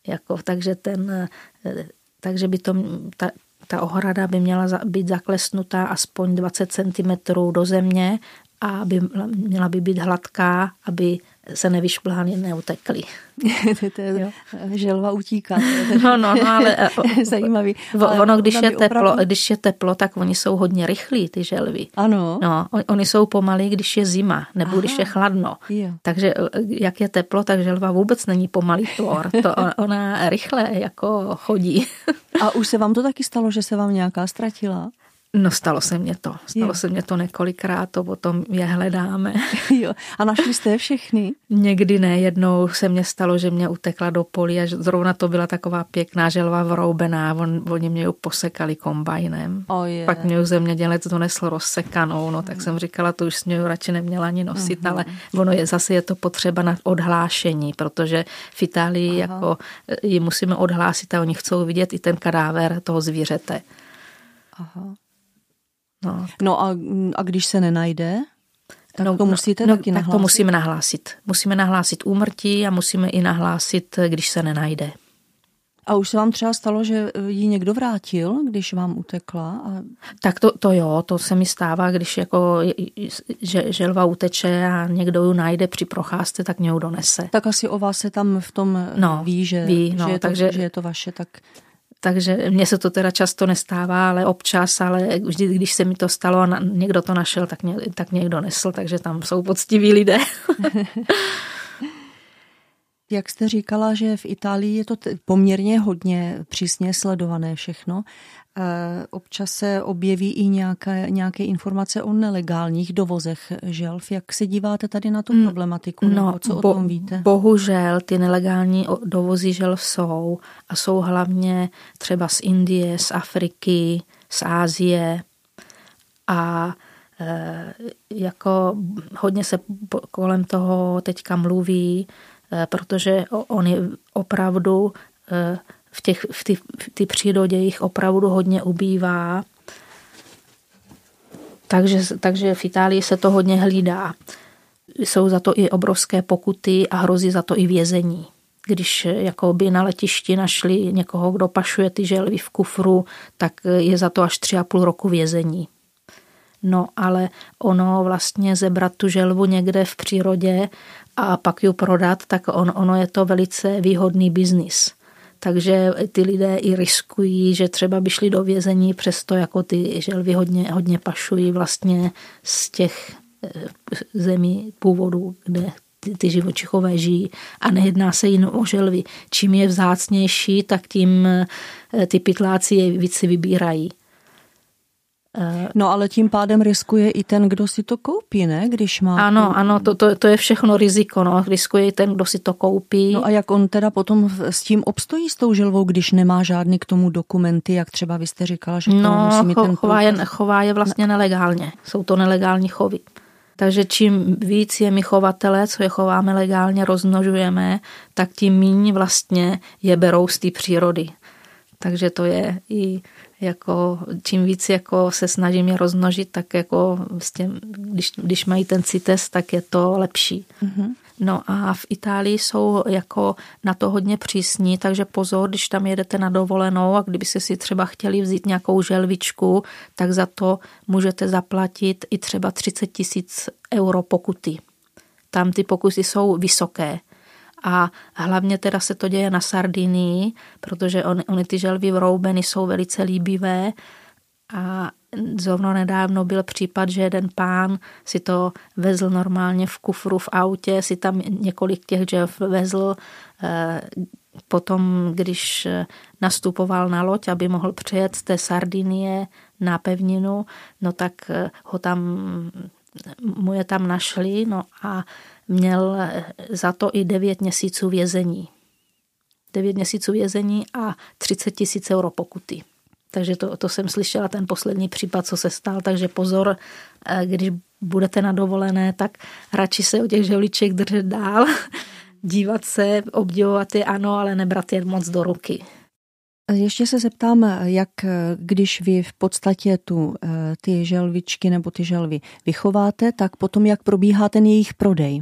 Jako, takže, ten, eh, takže by to, ta, ta ohrada by měla být zaklesnutá aspoň 20 cm do země a aby, měla by být hladká, aby se nevyšplhány, neutekly. *laughs* to je želva utíká. *laughs* no, no, no, ale *laughs* zajímavý. Ale ono, když je, teplo, opravdu... když je teplo, tak oni jsou hodně rychlí, ty želvy. Ano. No, oni jsou pomalí, když je zima, nebo Aha. když je chladno. Jo. Takže e, jak je teplo, tak želva vůbec není pomalý tvor. To ona rychle jako chodí. A už se vám to taky stalo, že se vám nějaká ztratila? No stalo se mě to. Stalo jo. se mě to několikrát, to potom je hledáme. *laughs* Jo. A našli jste je všechny? Někdy ne, jednou se mně stalo, že mě utekla do polí a zrovna to byla taková pěkná želva vroubená, on, oni mě ji posekali kombajnem. Oh, je. Pak mě zemědělec to nesl rozsekanou, no tak jsem říkala, to už mě radši neměla ani nosit, uh-huh. ale ono je zase je to potřeba na odhlášení, protože v Itálii Aha. jako ji musíme odhlásit a oni chcou vidět i ten kadáver toho zvířete. Aha. No, no a, a když se nenajde, tak no, to musíte no, taky tak to musíme nahlásit. Musíme nahlásit úmrtí a musíme i nahlásit, když se nenajde. A už se vám třeba stalo, že ji někdo vrátil, když vám utekla? A... Tak to, to jo, to se mi stává, když jako že želva uteče a někdo ji najde při procházce, tak mě ji donese. Tak asi o vás se tam v tom no, ví, že, ví, no, že, je to, takže, že je to vaše, tak takže mně se to teda často nestává, ale občas, ale vždy, když se mi to stalo a někdo to našel, tak, mě, tak někdo nesl, takže tam jsou poctiví lidé. *laughs* Jak jste říkala, že v Itálii je to poměrně hodně přísně sledované všechno. Eh, občas se objeví i nějaké, nějaké informace o nelegálních dovozech želv. Jak se díváte tady na tu mm, problematiku? No, co bo, o tom víte? Bohužel ty nelegální dovozy želv jsou a jsou hlavně třeba z Indie, z Afriky, z Ázie a e, jako hodně se kolem toho teďka mluví, e, protože oni opravdu e, v, těch, v, ty, v ty přírodě jich opravdu hodně ubývá. Takže, takže v Itálii se to hodně hlídá. Jsou za to i obrovské pokuty a hrozí za to i vězení. Když jako by na letišti našli někoho, kdo pašuje ty želvy v kufru, tak je za to až tři a půl roku vězení. No ale ono vlastně zebrat tu želvu někde v přírodě a pak ji prodat, tak on, ono je to velice výhodný biznis takže ty lidé i riskují, že třeba by šli do vězení, přesto jako ty želvy hodně, hodně pašují vlastně z těch eh, zemí původu, kde ty, ty živočichové žijí a nejedná se jen o želvy. Čím je vzácnější, tak tím eh, ty pytláci je více vybírají. No ale tím pádem riskuje i ten, kdo si to koupí, ne? Když má... Ano, tu... ano, to, to, to je všechno riziko, no. Riskuje i ten, kdo si to koupí. No a jak on teda potom s tím obstojí s tou želvou, když nemá žádný k tomu dokumenty, jak třeba vy jste říkala, že no, musí mít ten chová je, chová je vlastně nelegálně. Jsou to nelegální chovy. Takže čím víc je my chovatele, co je chováme legálně, rozmnožujeme, tak tím méně vlastně je berou z té přírody. Takže to je i jako čím víc jako se snažím je rozmnožit, tak jako s těm, když, když mají ten CITES, tak je to lepší. Mm-hmm. No a v Itálii jsou jako na to hodně přísní, takže pozor, když tam jedete na dovolenou a kdyby si si třeba chtěli vzít nějakou želvičku, tak za to můžete zaplatit i třeba 30 tisíc euro pokuty. Tam ty pokusy jsou vysoké a hlavně teda se to děje na Sardinii, protože on, ony ty želvy vroubeny jsou velice líbivé. A zrovna nedávno byl případ, že jeden pán si to vezl normálně v kufru v autě, si tam několik těch želv vezl, eh, potom, když nastupoval na loď, aby mohl přejet z té Sardinie na pevninu, no tak ho tam, mu je tam našli no a měl za to i 9 měsíců vězení. 9 měsíců vězení a 30 tisíc euro pokuty. Takže to, to jsem slyšela, ten poslední případ, co se stal. Takže pozor, eh, když budete na dovolené, tak radši se o těch želiček držet dál, *laughs* dívat se, obdivovat je ano, ale nebrat je moc do ruky. Ještě se zeptám, jak když vy v podstatě tu eh, ty želvičky nebo ty želvy vychováte, tak potom jak probíhá ten jejich prodej?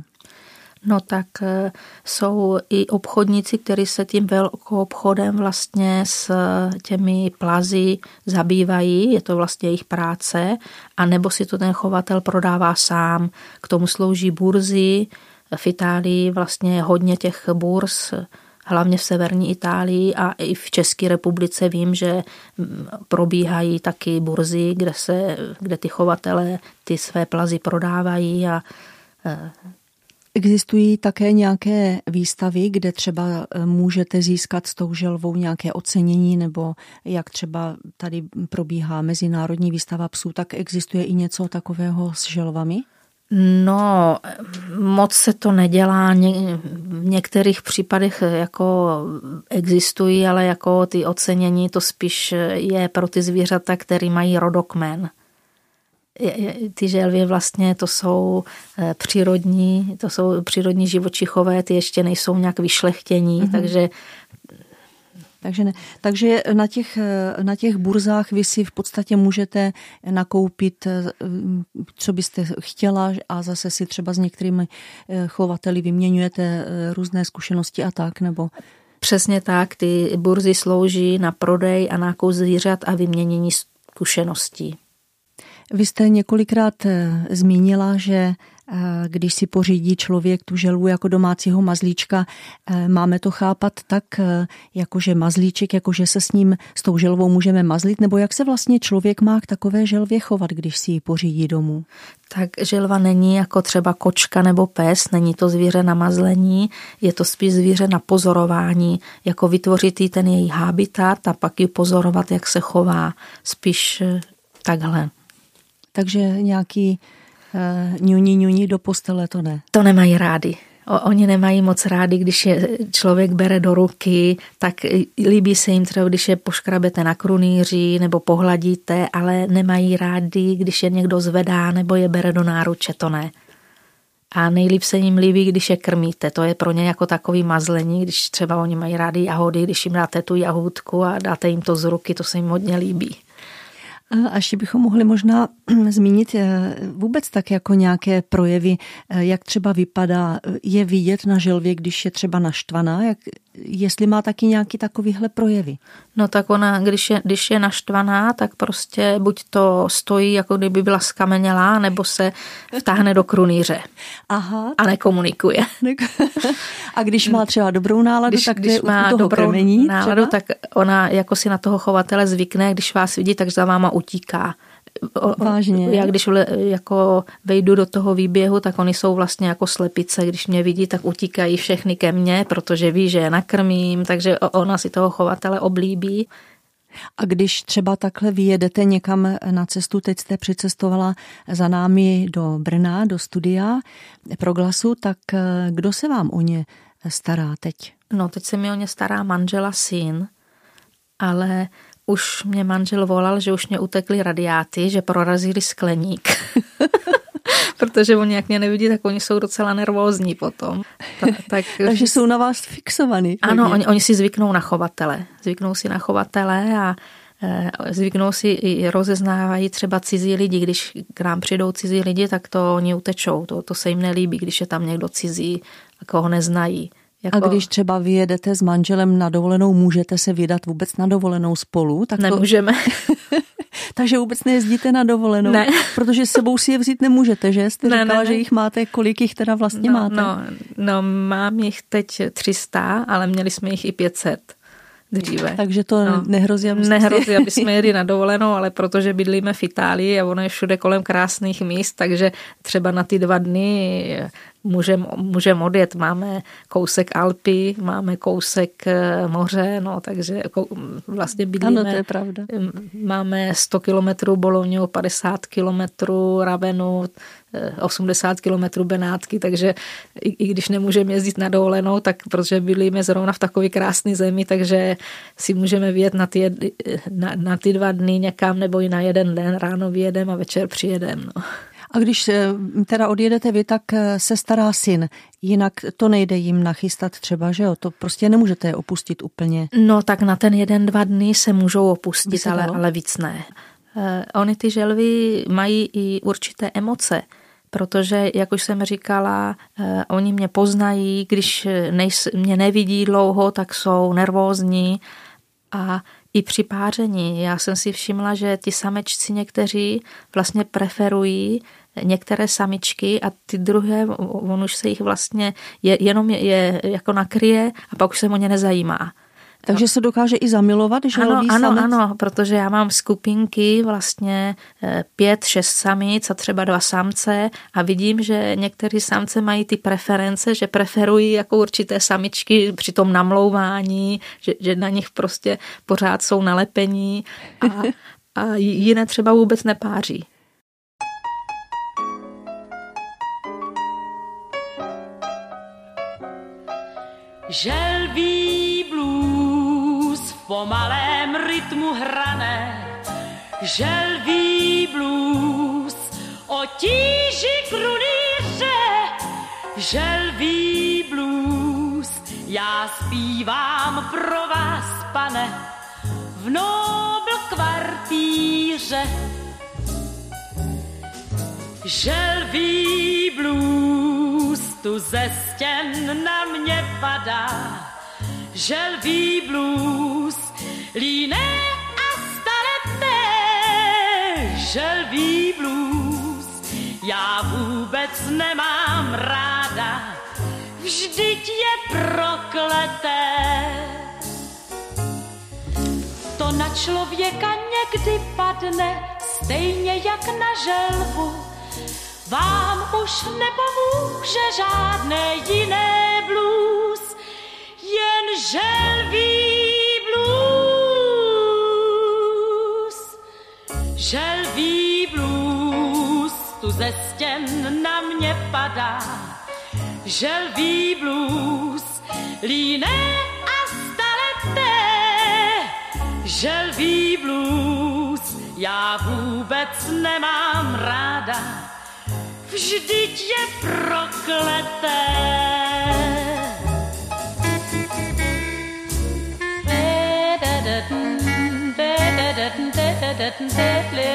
No tak eh, jsou i obchodníci, kteří se tím velkou obchodem vlastně s těmi plazy zabývají, je to vlastně jejich práce, a nebo si to ten chovatel prodává sám. K tomu slouží burzy, v Itálii vlastně hodně těch burz, hlavně v severní Itálii a i v České republice vím, že mm, probíhají taky burzy, kde, se, kde ty chovatele ty své plazy prodávají a eh, Existují také nějaké výstavy, kde třeba eh, můžete získat s tou želvou nějaké ocenění, nebo jak třeba tady probíhá mezinárodní výstava psů, tak existuje i něco takového s želvami? No, moc se to nedělá. V některých případech jako existují, ale jako ty ocenění to spíš je pro ty zvířata, které mají rodokmen ty želvy vlastně to jsou eh, přírodní, to jsou přírodní živočichové, ty ještě nejsou nějak vyšlechtění, mm-hmm. takže takže, ne. Takže na, těch, eh, na těch burzách vy si v podstatě můžete nakoupit, eh, co byste chtěla a zase si třeba s některými chovateli vyměňujete různé zkušenosti a tak, nebo... Přesně tak, ty burzy slouží na prodej a nákup zvířat a vyměnění zkušeností. Vy jste několikrát eh, zmínila, že eh, když si pořídí člověk tu želvu jako domácího mazlíčka, eh, máme to chápat tak, jakože mazlíček, jakože se s ním, s tou želvou můžeme mazlit, nebo jak se vlastně člověk má k takové želvě chovat, když si ji pořídí domů? Tak želva není jako třeba kočka nebo pes, není to zvíře na mazlení, je to spíš zvíře na pozorování, jako vytvořit ten její habitat a pak ji pozorovat, jak se chová, spíš takhle. Takže nějaký uh, ňuní ňuní do postele to ne. To nemají rádi. O, oni nemají moc rádi, když je člověk bere do ruky, tak líbí se jim třeba, když je poškrabete na krunýři nebo pohladíte, ale nemají rádi, když je někdo zvedá nebo je bere do náruče, to ne. A nejlíp se jim líbí, když je krmíte. To je pro ně jako takový mazlení, když třeba oni mají rádi jahody, když jim dáte tu jahůdku a dáte jim to z ruky, to se jim hodně líbí. A ještě bychom mohli možná *clears throat* zmínit eh, vůbec tak jako nějaké projevy, eh, jak třeba vypadá, je vidět na želvě, když je třeba naštvaná, jak, jestli má taky nějaký takovýhle projevy. No tak ona, když je, když je naštvaná, tak prostě buď to stojí, jako kdyby byla skamenělá, nebo se vtáhne do krunýře. Aha. A nekomunikuje. *laughs* A když má třeba dobrou náladu, když, tak když má toho dobrou krmení, náladu, třeba? tak ona jako si na toho chovatele zvykne, když vás vidí, tak za váma utíká. Vážně. Já když jako vejdu do toho výběhu, tak oni jsou vlastně jako slepice. Když mě vidí, tak utíkají všechny ke mně, protože ví, že je nakrmím, takže ona si toho chovatele oblíbí. A když třeba takhle vyjedete někam na cestu, teď jste přicestovala za námi do Brna, do studia pro glasu, tak eh, kdo se vám o ně stará teď? No, teď se mi o ně stará manžela syn, ale už mě manžel volal, že už mě utekly radiáty, že prorazili skleník. *laughs* Protože oni jak mě nevidí, tak oni jsou docela nervózní potom. Ta, *laughs* tak, Takže jsou na vás fixovaný. Ano, oni, oni si zvyknou na chovatele. Zvyknou si na chovatele a e, zvyknou si i rozeznávají třeba cizí lidi. Když k nám přijdou cizí lidi, tak to oni utečou. To, to se jim nelíbí, když je tam někdo cizí, koho neznají. Jako... A když třeba vyjedete s manželem na dovolenou, můžete se vydat vůbec na dovolenou spolu? Tak Nemůžeme. To... *laughs* Takže vůbec nejezdíte na dovolenou? Ne. *laughs* Protože s sebou si je vzít nemůžete, že? Jste ne, říkala, ne, ne. že jich máte, kolik jich teda vlastně no, máte? No, no, mám jich teď 300, ale měli jsme jich i 500. dříve. Takže to no. nehrozí, aby Nehrozí, aby jsme jeli na *laughs* dovolenou, ale protože bydlíme v Itálii a ono je všude kolem krásných míst, takže třeba na ty dva dny můžeme můžem odjet. Máme kousek Alpy, máme kousek eh, moře, no, takže jako vlastně bydlíme. Ano, to je pravda. Máme 100 kilometrů Bolognu, 50 kilometrů Ravenu, 80 eh, kilometrů Benátky, takže i, i když nemůžeme jezdit na dovolenou, tak protože bydlíme zrovna v takové krásné zemi, takže si můžeme vyjet na ty, na, na ty dva dny někam nebo i na jeden den, ráno vyjedem a večer přijedem. No. A když eh, teda odjedete vy, tak eh, se stará syn. Jinak to nejde jim nachystat třeba, že jo? To prostě nemůžete je opustit úplně. No tak na ten jeden, dva dny se můžou opustit, ale, ale víc ne. Oni ty želvy mají i určité emoce protože, jak už jsem říkala, eh, oni mě poznají, když mě nevidí dlouho, tak jsou nervózní a i při páření. Já jsem si všimla, že ti samečci někteří vlastně preferují některé samičky a ty druhé, on už se jich vlastně je, jenom je, je jako nakryje a pak už se o ně nezajímá. Takže se dokáže i zamilovat, že Ano, ano, samec? ano, protože já mám skupinky vlastně eh, pět, šest samic a třeba dva samce a vidím, že některé samce mají ty preference, že preferují jako určité samičky při tom namlouvání, že, že na nich prostě pořád jsou nalepení a, a jiné třeba vůbec nepáří. Želví hrané, želví blues o tíži krunýře, želví blues, já zpívám pro vás, pane, v nobl kvartíře. Želví blues tu ze stěn na mě padá, želví blues, líné želví blues, já vůbec nemám ráda, vždyť je prokleté. To na člověka někdy padne, stejně jak na želvu, vám už nepomůže žádné jiné blues, jen želví Želví blues tu ze stěn na mě padá, želví blues, líné a staleté, želví blues, já vůbec nemám ráda. Vždyť je prokleté. Želvu,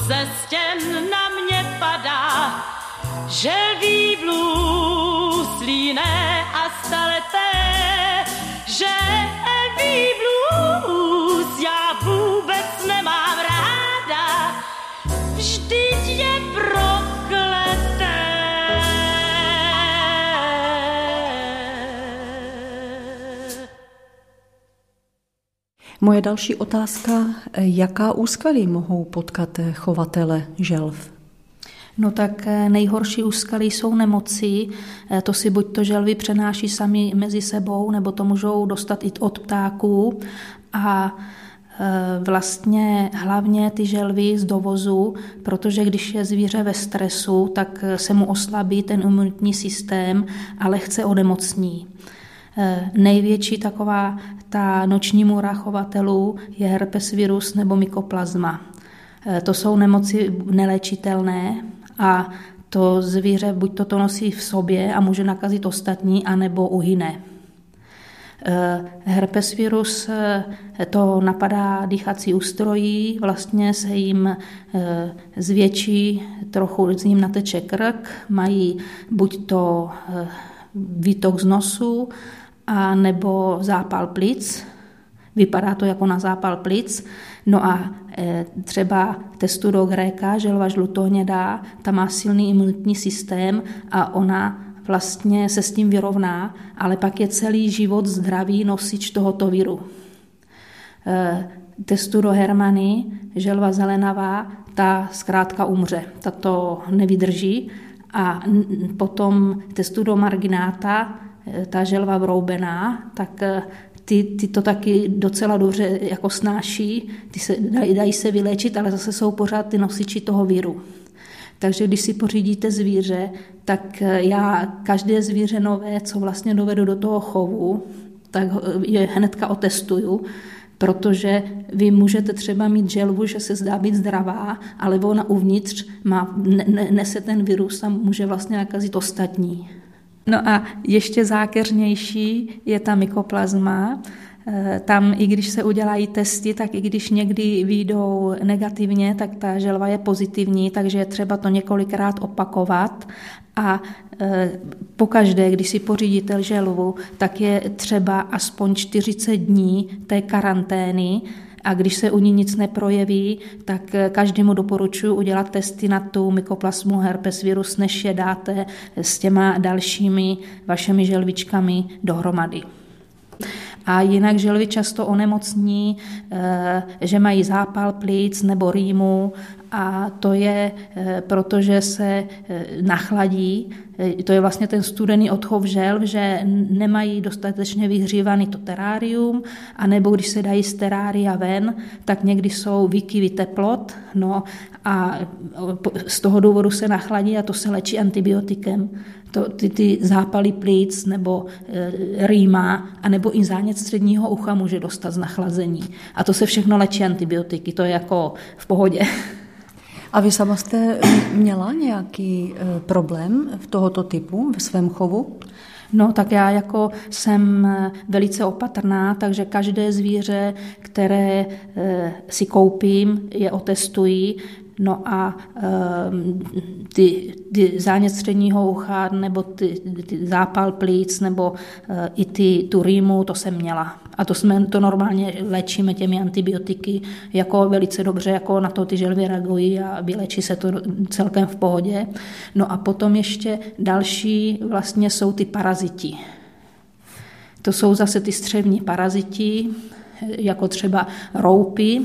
ze stěn na mě padá, želví blues Moje další otázka, jaká úskladí mohou potkat chovatele želv? No tak eh, nejhorší úskalí jsou nemoci. Eh, to si buď to želvy přenáší sami mezi sebou, nebo to můžou dostat i od ptáků. A eh, vlastně hlavně ty želvy z dovozu, protože když je zvíře ve stresu, tak se mu oslabí ten imunitní systém a lehce onemocní. Největší taková ta noční můra chovatelů je herpes virus nebo mykoplazma. To jsou nemoci neléčitelné, a to zvíře buď to, to nosí v sobě a může nakazit ostatní, anebo uhyne. Eh, herpes virus eh, to napadá dýchací ústrojí, vlastně se jim eh, zvětší, trochu z ním nateče krk, mají buď to výtok z nosu, a nebo zápal plic, vypadá to jako na zápal plic, no a Eh, třeba testu do Gréka, želva žlutohnědá, ta má silný imunitní systém a ona vlastně se s tím vyrovná, ale pak je celý život zdravý nosič tohoto viru. Eh, testu do Hermany, želva zelenavá, ta zkrátka umře, ta to nevydrží. A potom testu do margináta, ta želva vroubená, tak ty, ty to taky docela dobře jako snáší, ty se, dají, dají se vylečit, ale zase jsou pořád ty nosiči toho víru. Takže když si pořídíte zvíře, tak eh, já každé zvíře nové, co vlastně dovedu do toho chovu, tak je hnedka otestuju, protože vy můžete třeba mít želvu, že se zdá být zdravá, ale ona uvnitř má, nese ten virus a může vlastně nakazit ostatní. No a ještě zákeřnější je ta mykoplazma. Eh, tam, i když se udělají testy, tak i když někdy výjdou negativně, tak ta želva je pozitivní, takže je třeba to několikrát opakovat. A eh, pokaždé, když si pořídíte želvu, tak je třeba aspoň 40 dní té karantény, a když se u ní nic neprojeví, tak eh, každému doporučuji udělat testy na tu mykoplasmu herpes virus, než je dáte s těma dalšími vašimi želvičkami dohromady. A jinak želvy často onemocní, eh, že mají zápal plic nebo rýmu a to je, eh, protože se nachladí Eh, to je vlastně ten studený odchov želv, že nemají dostatečně vyhřívaný to terárium, anebo když se dají z terária ven, tak někdy jsou výkyvy teplot, no a z toho důvodu se nachladí a to se léčí antibiotikem. To, ty, ty zápaly plíc nebo e, rýma, anebo i zánět středního ucha může dostat z nachlazení. A to se všechno léčí antibiotiky, to je jako v pohodě. A vy sama jste měla nějaký eh, problém v tohoto typu ve svém chovu? No, tak já jako jsem eh, velice opatrná, takže každé zvíře, které si koupím, je otestují, No a um, ty, ty zánět středního ucha nebo ty, ty zápal plíc nebo uh, i ty, tu rýmu, to jsem měla. A to jsme to normálně léčíme těmi antibiotiky jako velice dobře, jako na to ty želvy reagují a vylečí se to celkem v pohodě. No a potom ještě další vlastně jsou ty paraziti. To jsou zase ty střevní paraziti, jako třeba roupy,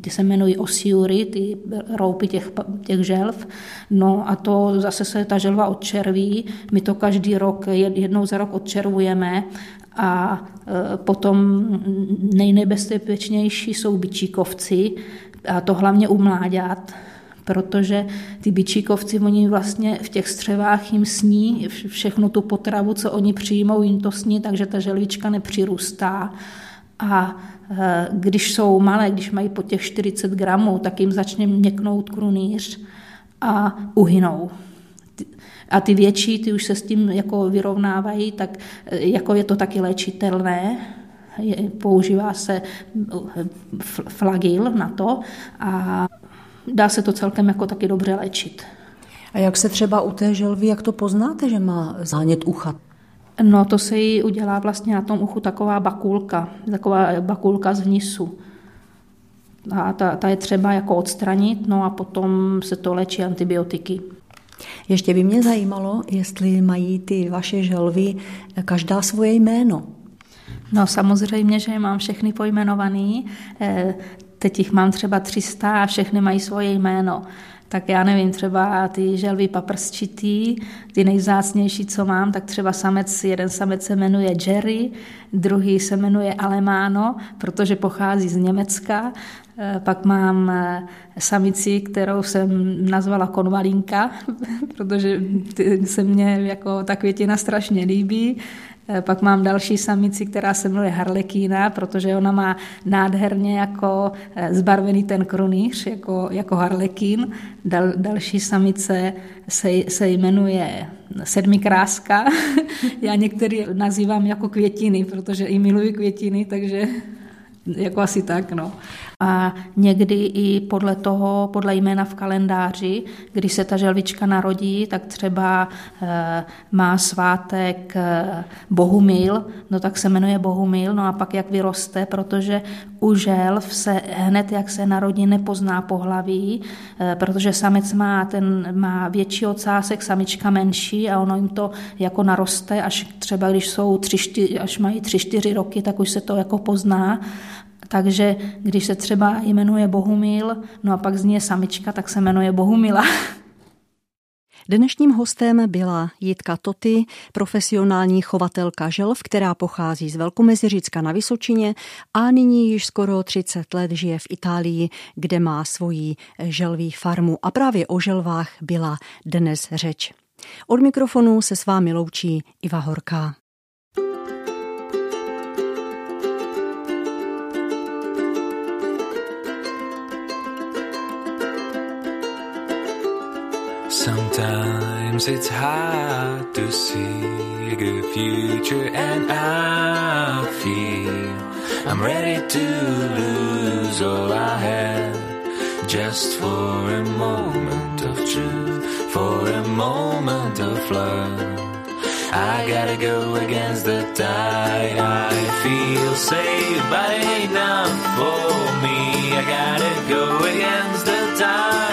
ty se jmenují osiury, ty roupy těch, těch želv. No a to zase se ta želva odčerví. My to každý rok, jednou za rok odčervujeme a e, potom nejnebezpečnější jsou bičíkovci, a to hlavně u mláďat, protože ty bičíkovci, oni vlastně v těch střevách jim sní všechnu tu potravu, co oni přijmou, jim to sní, takže ta želvička nepřirůstá. A e, když jsou malé, když mají po těch 40 gramů, tak jim začne měknout krunýř a uhynou. A ty větší, ty už se s tím jako vyrovnávají, tak e, jako je to taky léčitelné, používá se e, flagil na to a dá se to celkem jako taky dobře léčit. A jak se třeba u té želvy, jak to poznáte, že má zánět ucha? No to se jí udělá vlastně na tom uchu taková bakulka, taková bakulka z vnisu. A ta, ta je třeba jako odstranit, no a potom se to léčí antibiotiky. Ještě by mě zajímalo, jestli mají ty vaše želvy každá svoje jméno. No samozřejmě, že je mám všechny pojmenovaný. Eh, teď jich mám třeba 300 a všechny mají svoje jméno. Tak já nevím, třeba ty želvy paprsčitý, ty nejzácnější, co mám, tak třeba samec, jeden samec se jmenuje Jerry, druhý se jmenuje Alemano, protože pochází z Německa. Eh, pak mám eh, samici, kterou jsem nazvala konvalinka, *laughs* protože se mně jako ta květina strašně líbí. Eh, pak mám další samici, která se jmenuje Harlekína, protože ona má nádherně jako eh, zbarvený ten krunýř, jako, jako harlekín. Dal, další samice se, se jmenuje sedmikráska. *laughs* Já některý nazývám jako květiny, protože i miluji květiny, takže jako asi tak, no a někdy i podle toho, podle jména v kalendáři, když se ta želvička narodí, tak třeba e, má svátek e, Bohumil, no tak se jmenuje Bohumil, no a pak jak vyroste, protože u želv se hned, jak se narodí, nepozná pohlaví, e, protože samec má, ten, má větší ocásek, samička menší a ono jim to jako naroste, až třeba když jsou tři, čtyři, až mají tři, čtyři roky, tak už se to jako pozná takže když se třeba jmenuje Bohumil, no a pak z ní je samička, tak se jmenuje Bohumila. *laughs* Dnešním hostem byla Jitka Toty, profesionální chovatelka želv, která pochází z Velkomeziřicka na Vysočině a nyní již skoro 30 let žije v Itálii, kde má svoji želví farmu. A právě o želvách byla dnes řeč. Od mikrofonu se s vámi loučí Iva Horká. Sometimes it's hard to see a good future and I feel I'm ready to lose all I have just for a moment of truth, for a moment of love. I gotta go against the tide. I feel safe, but it ain't enough for me. I gotta go against the tide,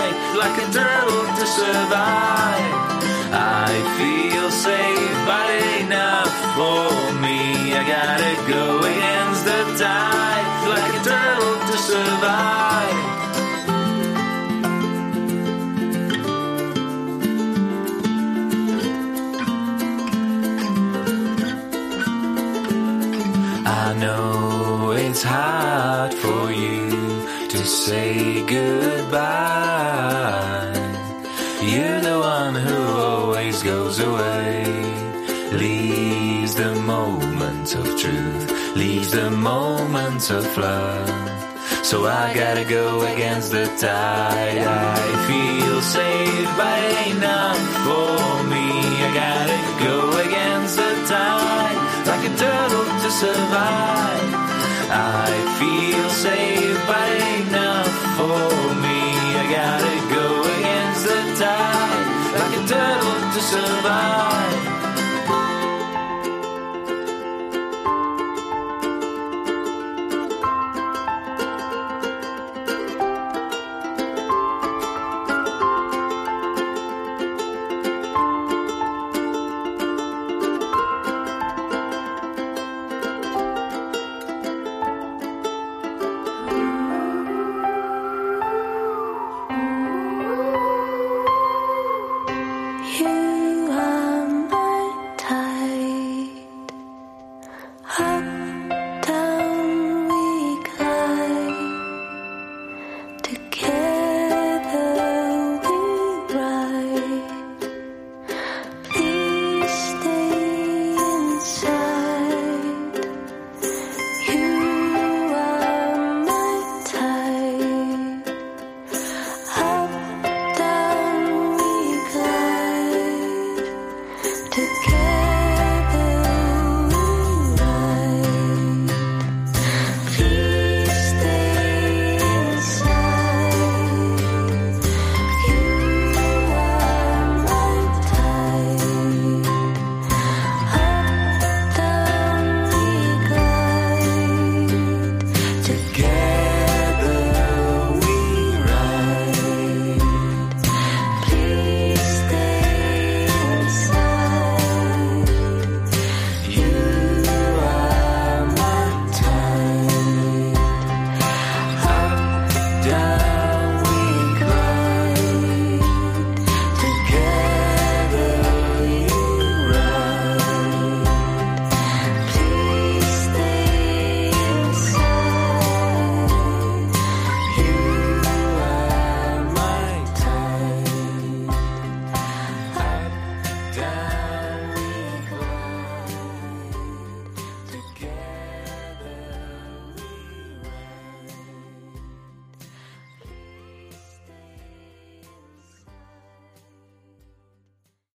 like a turtle to survive. I feel safe, but enough for me. I gotta go against the tide, like a turtle to survive. I know it's hard for you to say goodbye. the moment to flirt. So I gotta go against the tide. I feel saved, but it ain't enough for me. I gotta go against the tide, like a turtle to survive. I feel saved, but it ain't enough for me. I gotta go against the tide, like a turtle to survive.